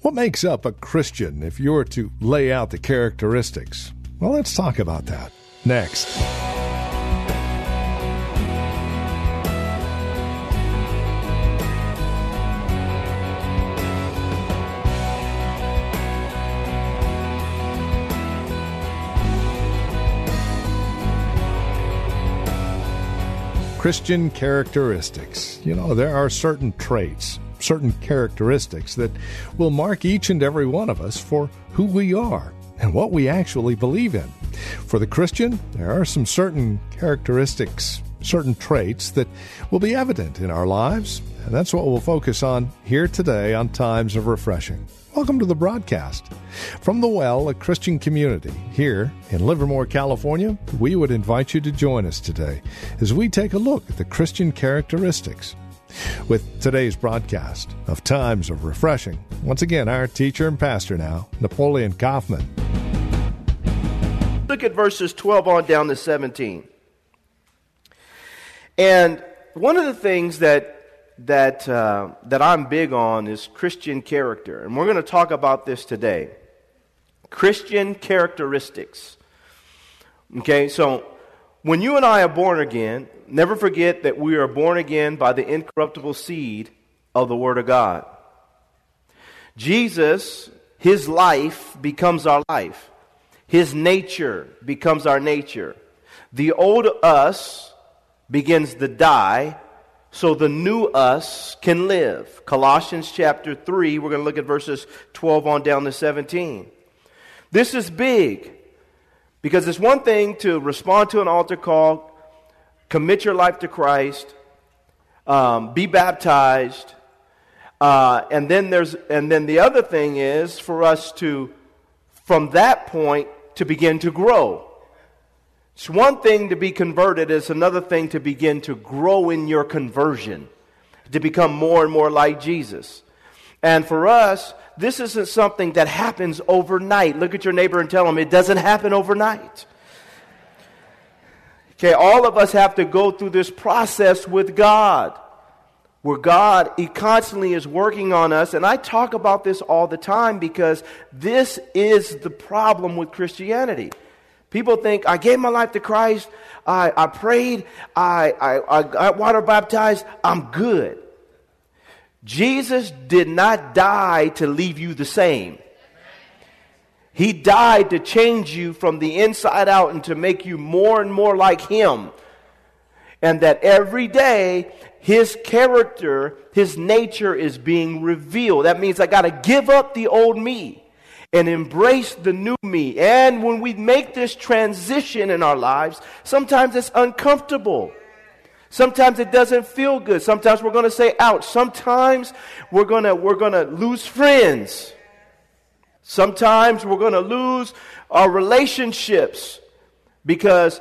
What makes up a Christian if you were to lay out the characteristics? Well, let's talk about that next. Christian characteristics. You know, there are certain traits, certain characteristics that will mark each and every one of us for who we are and what we actually believe in. For the Christian, there are some certain characteristics, certain traits that will be evident in our lives, and that's what we'll focus on here today on Times of Refreshing. Welcome to the broadcast. From the Well, a Christian community here in Livermore, California, we would invite you to join us today as we take a look at the Christian characteristics. With today's broadcast of Times of Refreshing, once again, our teacher and pastor now, Napoleon Kaufman. Look at verses 12 on down to 17. And one of the things that that, uh, that I'm big on is Christian character. And we're going to talk about this today Christian characteristics. Okay, so when you and I are born again, never forget that we are born again by the incorruptible seed of the Word of God. Jesus, his life becomes our life, his nature becomes our nature. The old us begins to die so the new us can live. Colossians chapter 3, we're going to look at verses 12 on down to 17. This is big because it's one thing to respond to an altar call, commit your life to Christ, um, be baptized, uh, and then there's and then the other thing is for us to, from that point, to begin to grow. It's one thing to be converted, it's another thing to begin to grow in your conversion, to become more and more like Jesus. And for us, this isn't something that happens overnight. Look at your neighbor and tell them it doesn't happen overnight. Okay, all of us have to go through this process with God where God he constantly is working on us. And I talk about this all the time because this is the problem with Christianity. People think, I gave my life to Christ, I, I prayed, I, I, I got water baptized, I'm good. Jesus did not die to leave you the same. He died to change you from the inside out and to make you more and more like Him. And that every day, His character, His nature is being revealed. That means I got to give up the old me and embrace the new me. And when we make this transition in our lives, sometimes it's uncomfortable. Sometimes it doesn't feel good. Sometimes we're going to say ouch. Sometimes we're going to we're going to lose friends. Sometimes we're going to lose our relationships because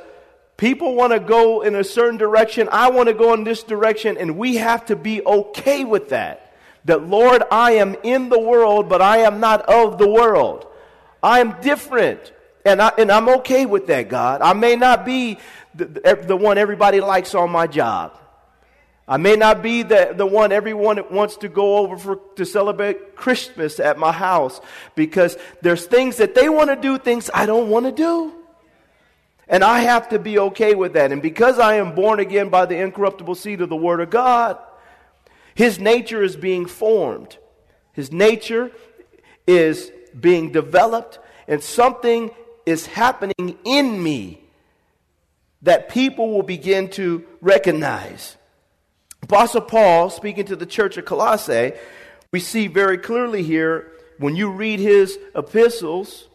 people want to go in a certain direction. I want to go in this direction and we have to be okay with that that, Lord, I am in the world, but I am not of the world. I am different. And, I, and I'm okay with that, God. I may not be the, the one everybody likes on my job. I may not be the, the one everyone wants to go over for, to celebrate Christmas at my house because there's things that they want to do, things I don't want to do. And I have to be okay with that. And because I am born again by the incorruptible seed of the Word of God, his nature is being formed, his nature is being developed, and something is happening in me that people will begin to recognize. Apostle Paul, speaking to the church of Colossae, we see very clearly here when you read his epistles,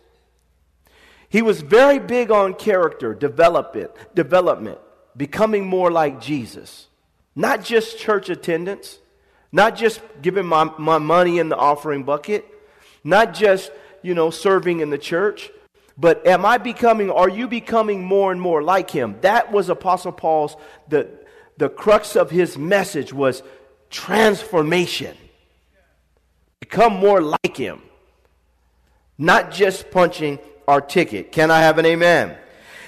he was very big on character, development, development, becoming more like Jesus. Not just church attendance, not just giving my, my money in the offering bucket, Not just, you know, serving in the church, but am I becoming, are you becoming more and more like him? That was Apostle Paul's, the, the crux of his message was transformation. Become more like him. Not just punching our ticket. Can I have an amen?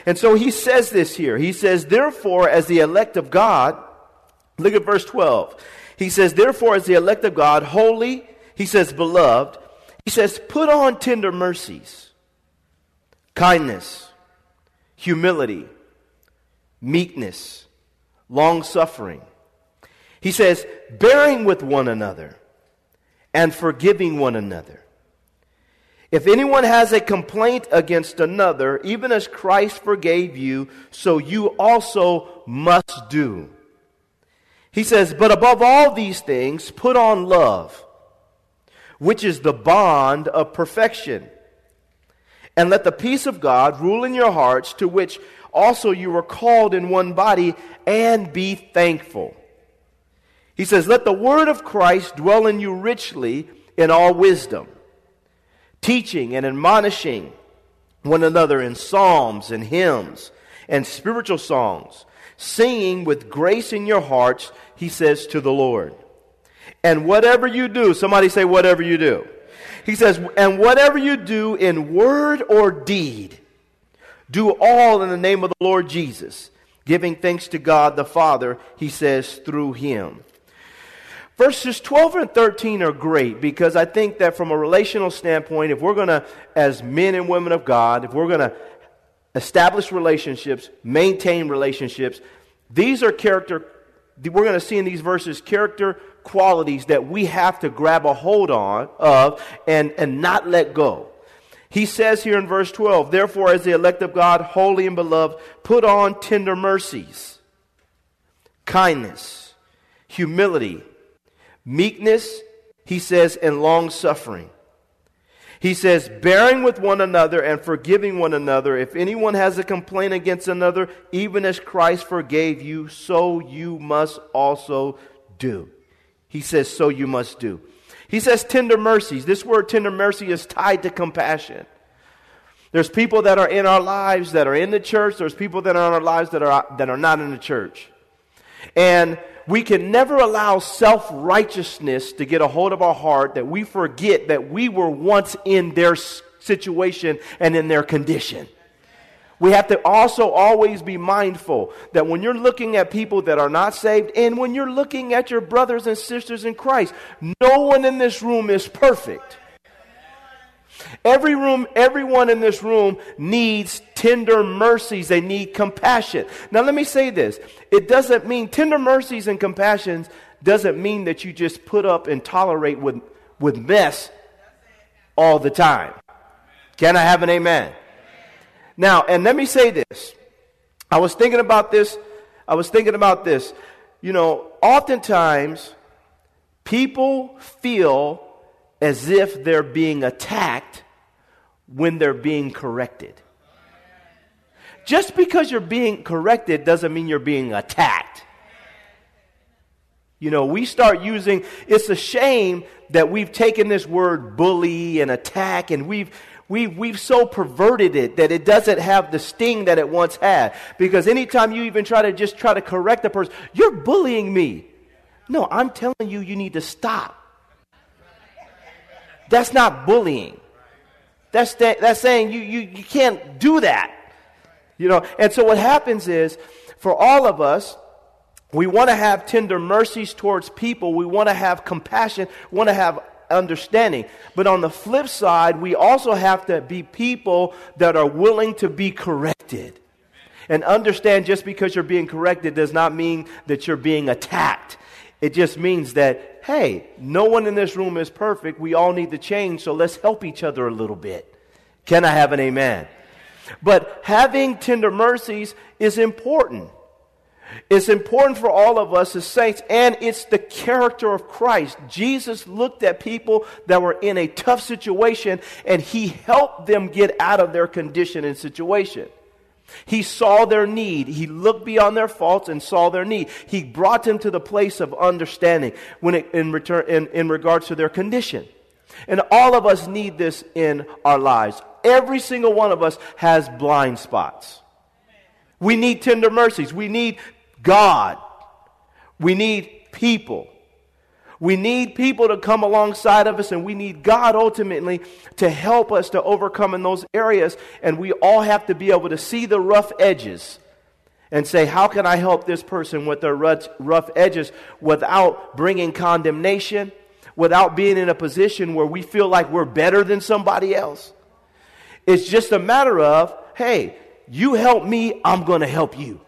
And so he says this here. He says, Therefore, as the elect of God, look at verse 12. He says, Therefore, as the elect of God, holy, he says, beloved, he says, put on tender mercies, kindness, humility, meekness, long suffering. He says, bearing with one another and forgiving one another. If anyone has a complaint against another, even as Christ forgave you, so you also must do. He says, But above all these things, put on love, which is the bond of perfection. And let the peace of God rule in your hearts, to which also you were called in one body, and be thankful. He says, Let the word of Christ dwell in you richly in all wisdom teaching and admonishing one another in psalms and hymns and spiritual songs, singing with grace in your hearts, he says to the Lord. And whatever you do, somebody say, whatever you do. He says, and whatever you do in word or deed, do all in the name of the Lord Jesus, giving thanks to God the Father, he says, through him. Verses 12 and 13 are great because I think that from a relational standpoint, if we're going to, as men and women of God, if we're going to establish relationships, maintain relationships, these are character, we're going to see in these verses character qualities that we have to grab a hold on of and, and not let go. He says here in verse 12, therefore, as the elect of God, holy and beloved, put on tender mercies, kindness, humility, Meekness, he says, and long suffering. He says, bearing with one another and forgiving one another. If anyone has a complaint against another, even as Christ forgave you, so you must also do. He says, so you must do. He says, tender mercies. This word tender mercy is tied to compassion. There's people that are in our lives that are in the church. There's people that are in our lives that are, that are not in the church. And we can never allow self righteousness to get a hold of our heart that we forget that we were once in their situation and in their condition. We have to also always be mindful that when you're looking at people that are not saved and when you're looking at your brothers and sisters in Christ, no one in this room is perfect. Every room, everyone in this room needs tender mercies. They need compassion. Now, let me say this. It doesn't mean tender mercies and compassions doesn't mean that you just put up and tolerate with, with mess all the time. Can I have an amen? Now, and let me say this. I was thinking about this. I was thinking about this. You know, oftentimes people feel as if they're being attacked when they're being corrected. Just because you're being corrected doesn't mean you're being attacked. You know, we start using, it's a shame that we've taken this word bully and attack and we've, we've, we've so perverted it that it doesn't have the sting that it once had. Because anytime you even try to just try to correct a person, you're bullying me. No, I'm telling you, you need to stop. That's not bullying. That's, that's saying you, you, you can't do that. You know, and so what happens is, for all of us, we want to have tender mercies towards people. We want to have compassion, We want to have understanding. But on the flip side, we also have to be people that are willing to be corrected. And understand just because you're being corrected does not mean that you're being attacked. It just means that, hey, no one in this room is perfect. We all need to change, so let's help each other a little bit. Can I have an amen? But having tender mercies is important. It's important for all of us as saints, and it's the character of Christ. Jesus looked at people that were in a tough situation, and he helped them get out of their condition and situation. He saw their need. He looked beyond their faults and saw their need. He brought them to the place of understanding when it, in, return, in, in regards to their condition. And all of us need this in our lives. Every single one of us has blind spots. We need tender mercies. We need God. We need people. We need people to come alongside of us, and we need God ultimately to help us to overcome in those areas. And we all have to be able to see the rough edges and say, How can I help this person with their rough edges without bringing condemnation, without being in a position where we feel like we're better than somebody else? It's just a matter of, Hey, you help me, I'm going to help you.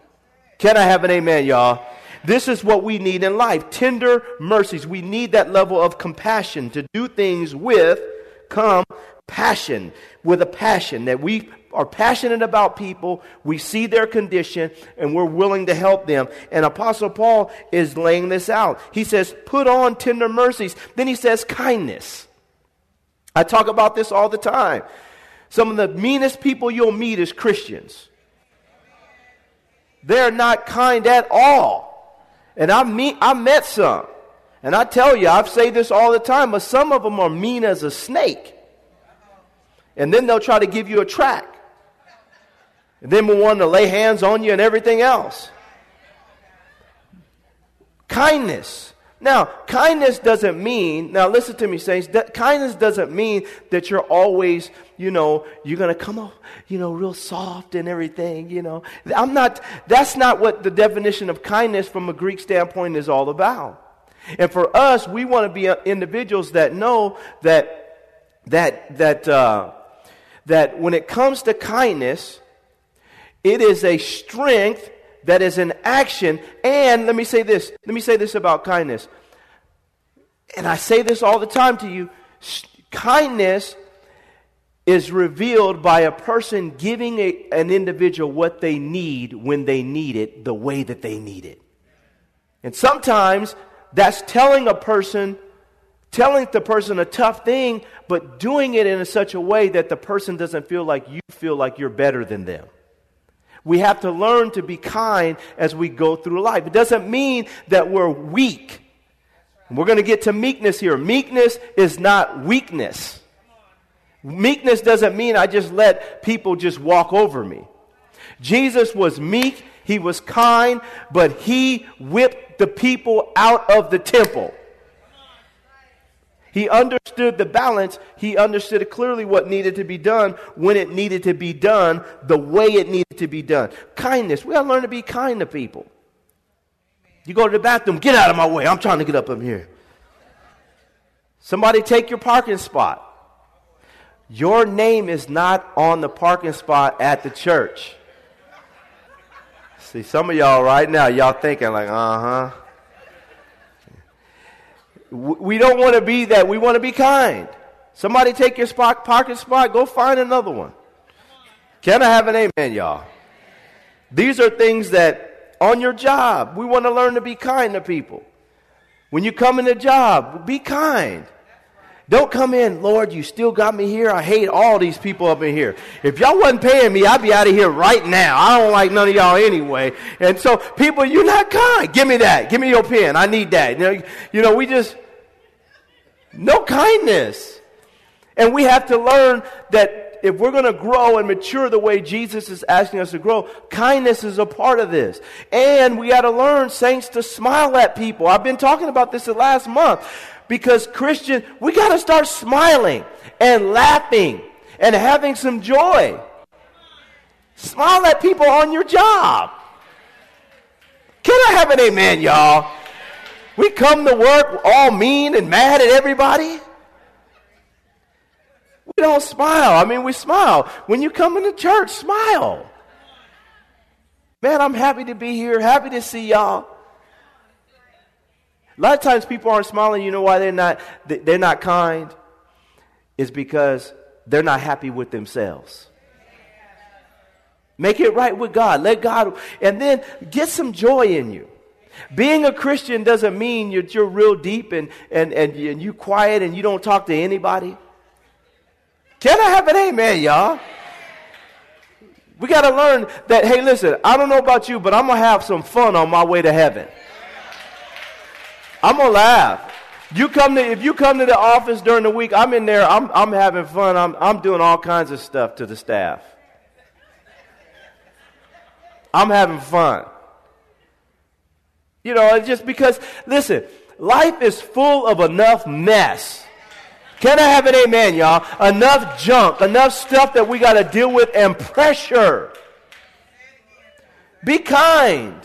Can I have an amen, y'all? This is what we need in life tender mercies. We need that level of compassion to do things with compassion, with a passion that we are passionate about people, we see their condition, and we're willing to help them. And Apostle Paul is laying this out. He says, Put on tender mercies. Then he says, kindness. I talk about this all the time. Some of the meanest people you'll meet is Christians. They're not kind at all. And I meet, I met some. And I tell you, I've said this all the time, but some of them are mean as a snake. And then they'll try to give you a track. And then we'll want to lay hands on you and everything else. Kindness. Now, kindness doesn't mean, now listen to me, saints, that kindness doesn't mean that you're always, you know, you're going to come off, you know, real soft and everything, you know. I'm not, that's not what the definition of kindness from a Greek standpoint is all about. And for us, we want to be uh, individuals that know that, that, that, uh, that when it comes to kindness, it is a strength that is an action. And let me say this. Let me say this about kindness. And I say this all the time to you. Kindness is revealed by a person giving a, an individual what they need when they need it, the way that they need it. And sometimes that's telling a person, telling the person a tough thing, but doing it in such a way that the person doesn't feel like you feel like you're better than them. We have to learn to be kind as we go through life. It doesn't mean that we're weak. We're going to get to meekness here. Meekness is not weakness. Meekness doesn't mean I just let people just walk over me. Jesus was meek, he was kind, but he whipped the people out of the temple. He understood the balance. He understood clearly what needed to be done, when it needed to be done, the way it needed to be done. Kindness. We got to learn to be kind to people. You go to the bathroom, get out of my way. I'm trying to get up in here. Somebody take your parking spot. Your name is not on the parking spot at the church. See, some of y'all right now, y'all thinking like, uh huh. We don't want to be that. We want to be kind. Somebody take your spot, parking spot, go find another one. Can I have an amen, y'all? These are things that on your job, we want to learn to be kind to people. When you come in a job, be kind. Don't come in, Lord, you still got me here. I hate all these people up in here. If y'all wasn't paying me, I'd be out of here right now. I don't like none of y'all anyway. And so, people, you're not kind. Give me that. Give me your pen. I need that. You know, you know we just, no kindness. And we have to learn that if we're going to grow and mature the way Jesus is asking us to grow, kindness is a part of this. And we got to learn, saints, to smile at people. I've been talking about this the last month because Christian, we got to start smiling and laughing and having some joy. Smile at people on your job. Can I have an amen, y'all? We come to work all mean and mad at everybody. We don't smile. I mean, we smile. When you come into church, smile. Man, I'm happy to be here, happy to see y'all. A lot of times people aren't smiling. You know why they're not, they're not kind? Is because they're not happy with themselves. Make it right with God. Let God, and then get some joy in you. Being a Christian doesn't mean you're, you're real deep and, and, and, and you quiet and you don't talk to anybody. Can I have an amen, y'all? We got to learn that, hey, listen, I don't know about you, but I'm going to have some fun on my way to heaven. I'm to laugh. You come to, if you come to the office during the week, I'm in there, I'm, I'm having fun, I'm, I'm doing all kinds of stuff to the staff. I'm having fun. You know, just because, listen, life is full of enough mess. Can I have an amen, y'all? Enough junk, enough stuff that we got to deal with and pressure. Be kind.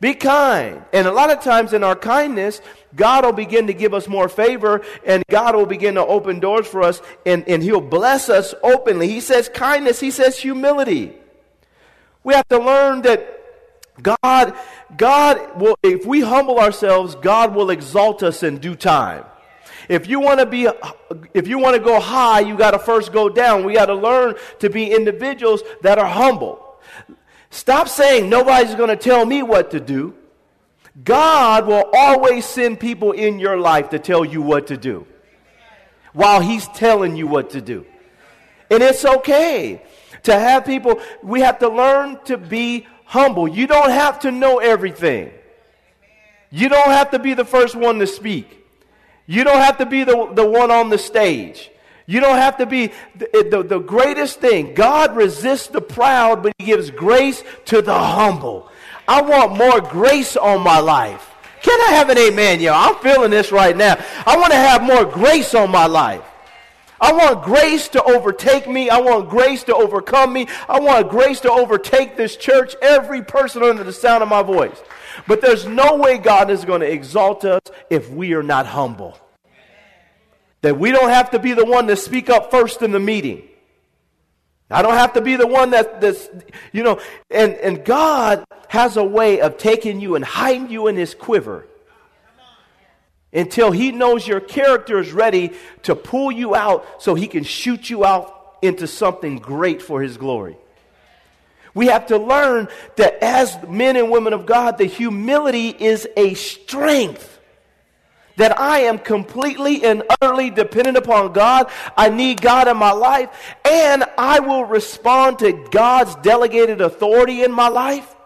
Be kind. And a lot of times in our kindness, God will begin to give us more favor and God will begin to open doors for us and, and He'll bless us openly. He says kindness, He says humility. We have to learn that God, God will, if we humble ourselves, God will exalt us in due time. If you want to be, if you want to go high, you got to first go down. We got to learn to be individuals that are humble. Stop saying nobody's going to tell me what to do. God will always send people in your life to tell you what to do while He's telling you what to do. And it's okay to have people, we have to learn to be humble. You don't have to know everything. You don't have to be the first one to speak. You don't have to be the, the one on the stage. You don't have to be the, the, the, greatest thing. God resists the proud, but He gives grace to the humble. I want more grace on my life. Can I have an amen, yo? I'm feeling this right now. I want to have more grace on my life. I want grace to overtake me. I want grace to overcome me. I want grace to overtake this church, every person under the sound of my voice. But there's no way God is going to exalt us if we are not humble. That we don't have to be the one to speak up first in the meeting. I don't have to be the one that, that's, you know, and, and God has a way of taking you and hiding you in his quiver until he knows your character is ready to pull you out so he can shoot you out into something great for his glory. We have to learn that as men and women of God, the humility is a strength. That I am completely and utterly dependent upon God. I need God in my life. And I will respond to God's delegated authority in my life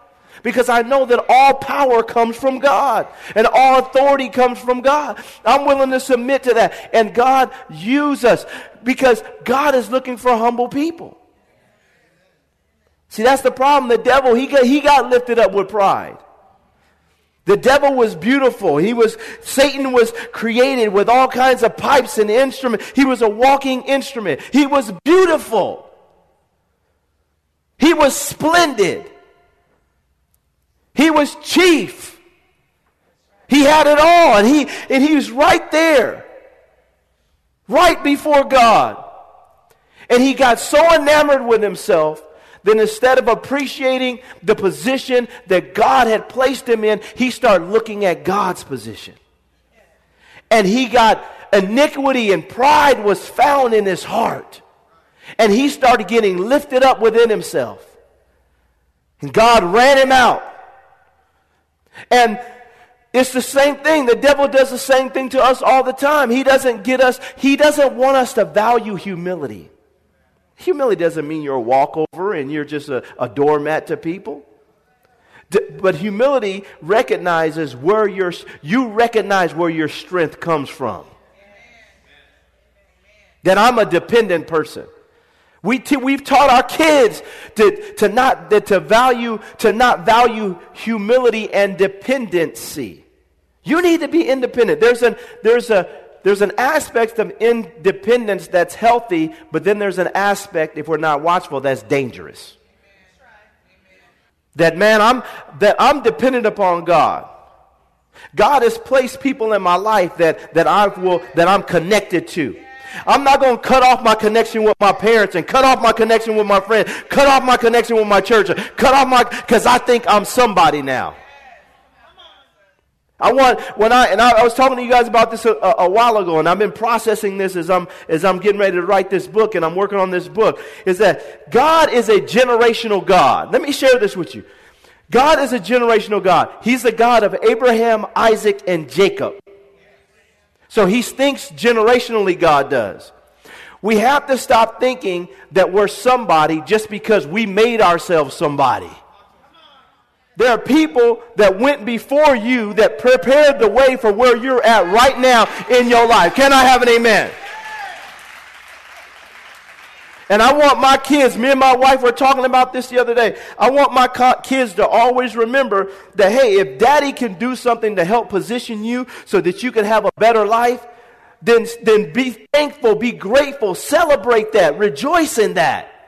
because I know that all power comes from God and all authority comes from God. I'm willing to submit to that. And God use us because God is looking for humble people. See, that's the problem. The devil, he got, he got lifted up with pride. The devil was beautiful. He was, Satan was created with all kinds of pipes and instruments. He was a walking instrument. He was beautiful. He was splendid. He was chief. He had it all, and he, and he was right there, right before God. And he got so enamored with himself that instead of appreciating the position that God had placed him in, he started looking at God's position. And he got iniquity and pride was found in his heart. And he started getting lifted up within himself. And God ran him out. And it's the same thing. The devil does the same thing to us all the time. He doesn't get us, he doesn't want us to value humility. Humility doesn't mean you're a walkover and you're just a, a doormat to people. D- but humility recognizes where your, you recognize where your strength comes from. That I'm a dependent person. We t- we've taught our kids to, to, not, to, value, to not value humility and dependency. You need to be independent. There's, an, there's, a, there's an aspect of independence that's healthy, but then there's an aspect, if we're not watchful, that's dangerous. That man, I'm, that I'm dependent upon God. God has placed people in my life that, that, I will, that I'm connected to. I'm not going to cut off my connection with my parents and cut off my connection with my friends, cut off my connection with my church, cut off my, because I think I'm somebody now. I want when I and I, I was talking to you guys about this a, a, while ago, and I've been processing this as I'm as I'm getting ready to write this book, and I'm working on this book. Is that God is a generational God? Let me share this with you. God is a generational God. He's the God of Abraham, Isaac, and Jacob. So he thinks generationally, God does. We have to stop thinking that we're somebody just because we made ourselves somebody. There are people that went before you that prepared the way for where you're at right now in your life. Can I have an amen? And I want my kids, me and my wife were talking about this the other day. I want my kids to always remember that, hey, if daddy can do something to help position you so that you can have a better life, then, then be thankful, be grateful, celebrate that, rejoice in that.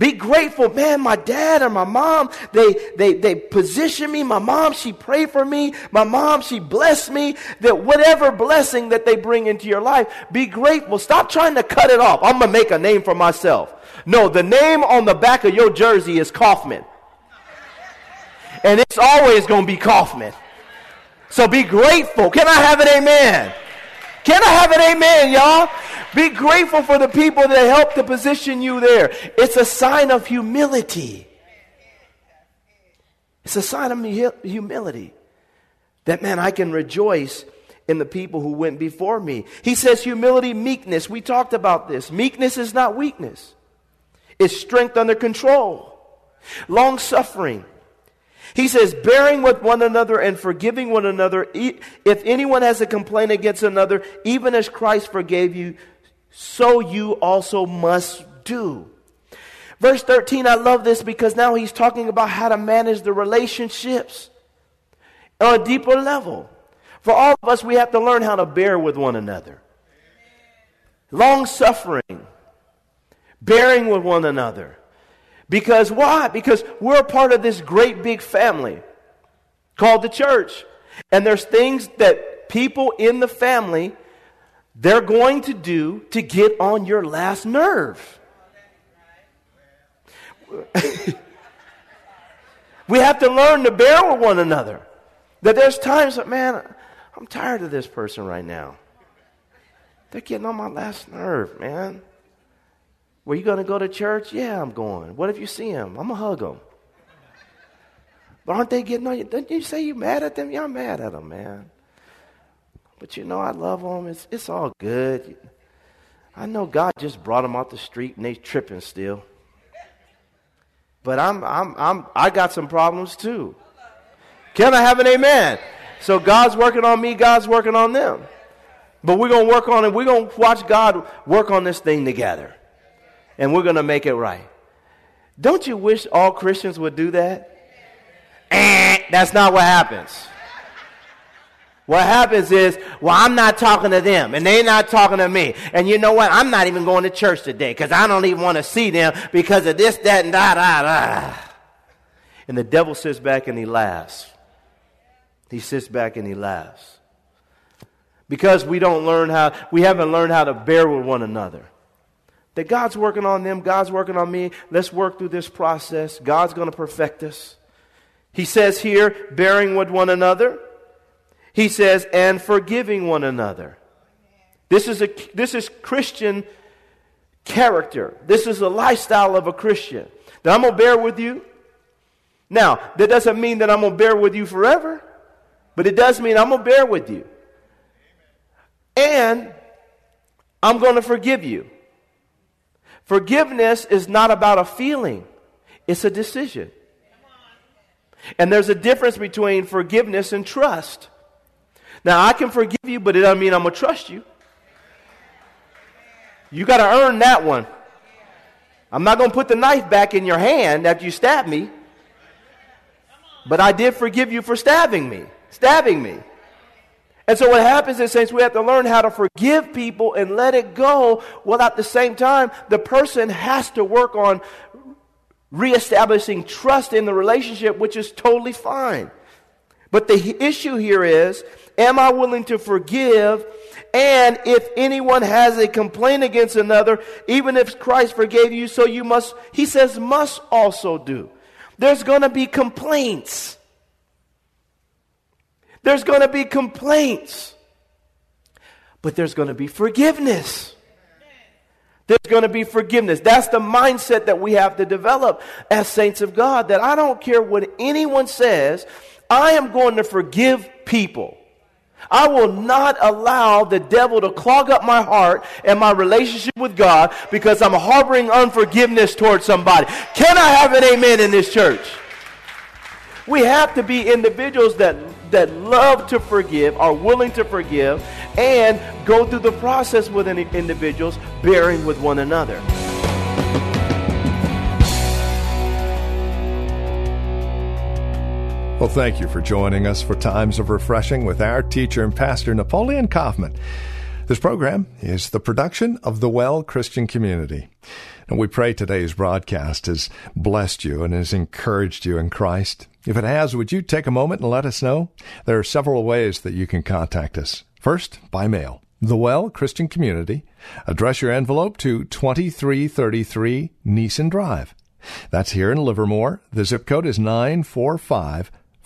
Be grateful, man. My dad or my mom, they, they, they position me. My mom, she prayed for me. My mom, she blessed me. That whatever blessing that they bring into your life, be grateful. Stop trying to cut it off. I'm going to make a name for myself. No, the name on the back of your jersey is Kaufman. And it's always going to be Kaufman. So be grateful. Can I have an amen? Can I have an amen, y'all? Be grateful for the people that helped to position you there. It's a sign of humility. It's a sign of humility. That, man, I can rejoice in the people who went before me. He says humility, meekness. We talked about this. Meekness is not weakness, it's strength under control, long suffering. He says, bearing with one another and forgiving one another. If anyone has a complaint against another, even as Christ forgave you, so you also must do. Verse 13, I love this because now he's talking about how to manage the relationships on a deeper level. For all of us, we have to learn how to bear with one another. Long suffering, bearing with one another. Because why? Because we're a part of this great big family called the church. And there's things that people in the family they're going to do to get on your last nerve. we have to learn to bear with one another. That there's times that, man, I'm tired of this person right now. They're getting on my last nerve, man. Were you going to go to church? Yeah, I'm going. What if you see him? I'm going to hug him. But aren't they getting on you? Didn't you say you mad at them? I'm mad at them, man. But you know, I love them. It's, it's all good. I know God just brought them off the street and they tripping still. But I'm, I'm, I'm, I got some problems too. Can I have an amen? So God's working on me, God's working on them. But we're going to work on it. We're going to watch God work on this thing together. And we're going to make it right. Don't you wish all Christians would do that? Eh, that's not what happens. What happens is, well, I'm not talking to them and they're not talking to me. And you know what? I'm not even going to church today because I don't even want to see them because of this, that, and da, da, da. And the devil sits back and he laughs. He sits back and he laughs. Because we don't learn how, we haven't learned how to bear with one another. That God's working on them, God's working on me. Let's work through this process. God's going to perfect us. He says here, bearing with one another. He says, and forgiving one another. This is, a, this is Christian character. This is the lifestyle of a Christian. That I'm going to bear with you. Now, that doesn't mean that I'm going to bear with you forever, but it does mean I'm going to bear with you. And I'm going to forgive you. Forgiveness is not about a feeling, it's a decision. And there's a difference between forgiveness and trust. Now, I can forgive you, but it doesn't mean I'm going to trust you. You got to earn that one. I'm not going to put the knife back in your hand after you stab me. But I did forgive you for stabbing me, stabbing me. And so what happens is, saints, we have to learn how to forgive people and let it go, while at the same time, the person has to work on reestablishing trust in the relationship, which is totally fine. But the issue here is Am I willing to forgive? And if anyone has a complaint against another, even if Christ forgave you, so you must, he says, must also do. There's going to be complaints. There's going to be complaints. But there's going to be forgiveness. There's going to be forgiveness. That's the mindset that we have to develop as saints of God. That I don't care what anyone says, I am going to forgive people. I will not allow the devil to clog up my heart and my relationship with God because I'm harboring unforgiveness towards somebody. Can I have an amen in this church? We have to be individuals that, that love to forgive, are willing to forgive, and go through the process with individuals, bearing with one another. Well, thank you for joining us for Times of Refreshing with our teacher and pastor, Napoleon Kaufman. This program is the production of the Well Christian Community. And we pray today's broadcast has blessed you and has encouraged you in Christ. If it has, would you take a moment and let us know? There are several ways that you can contact us. First, by mail. The Well Christian Community. Address your envelope to 2333 Nissen Drive. That's here in Livermore. The zip code is 945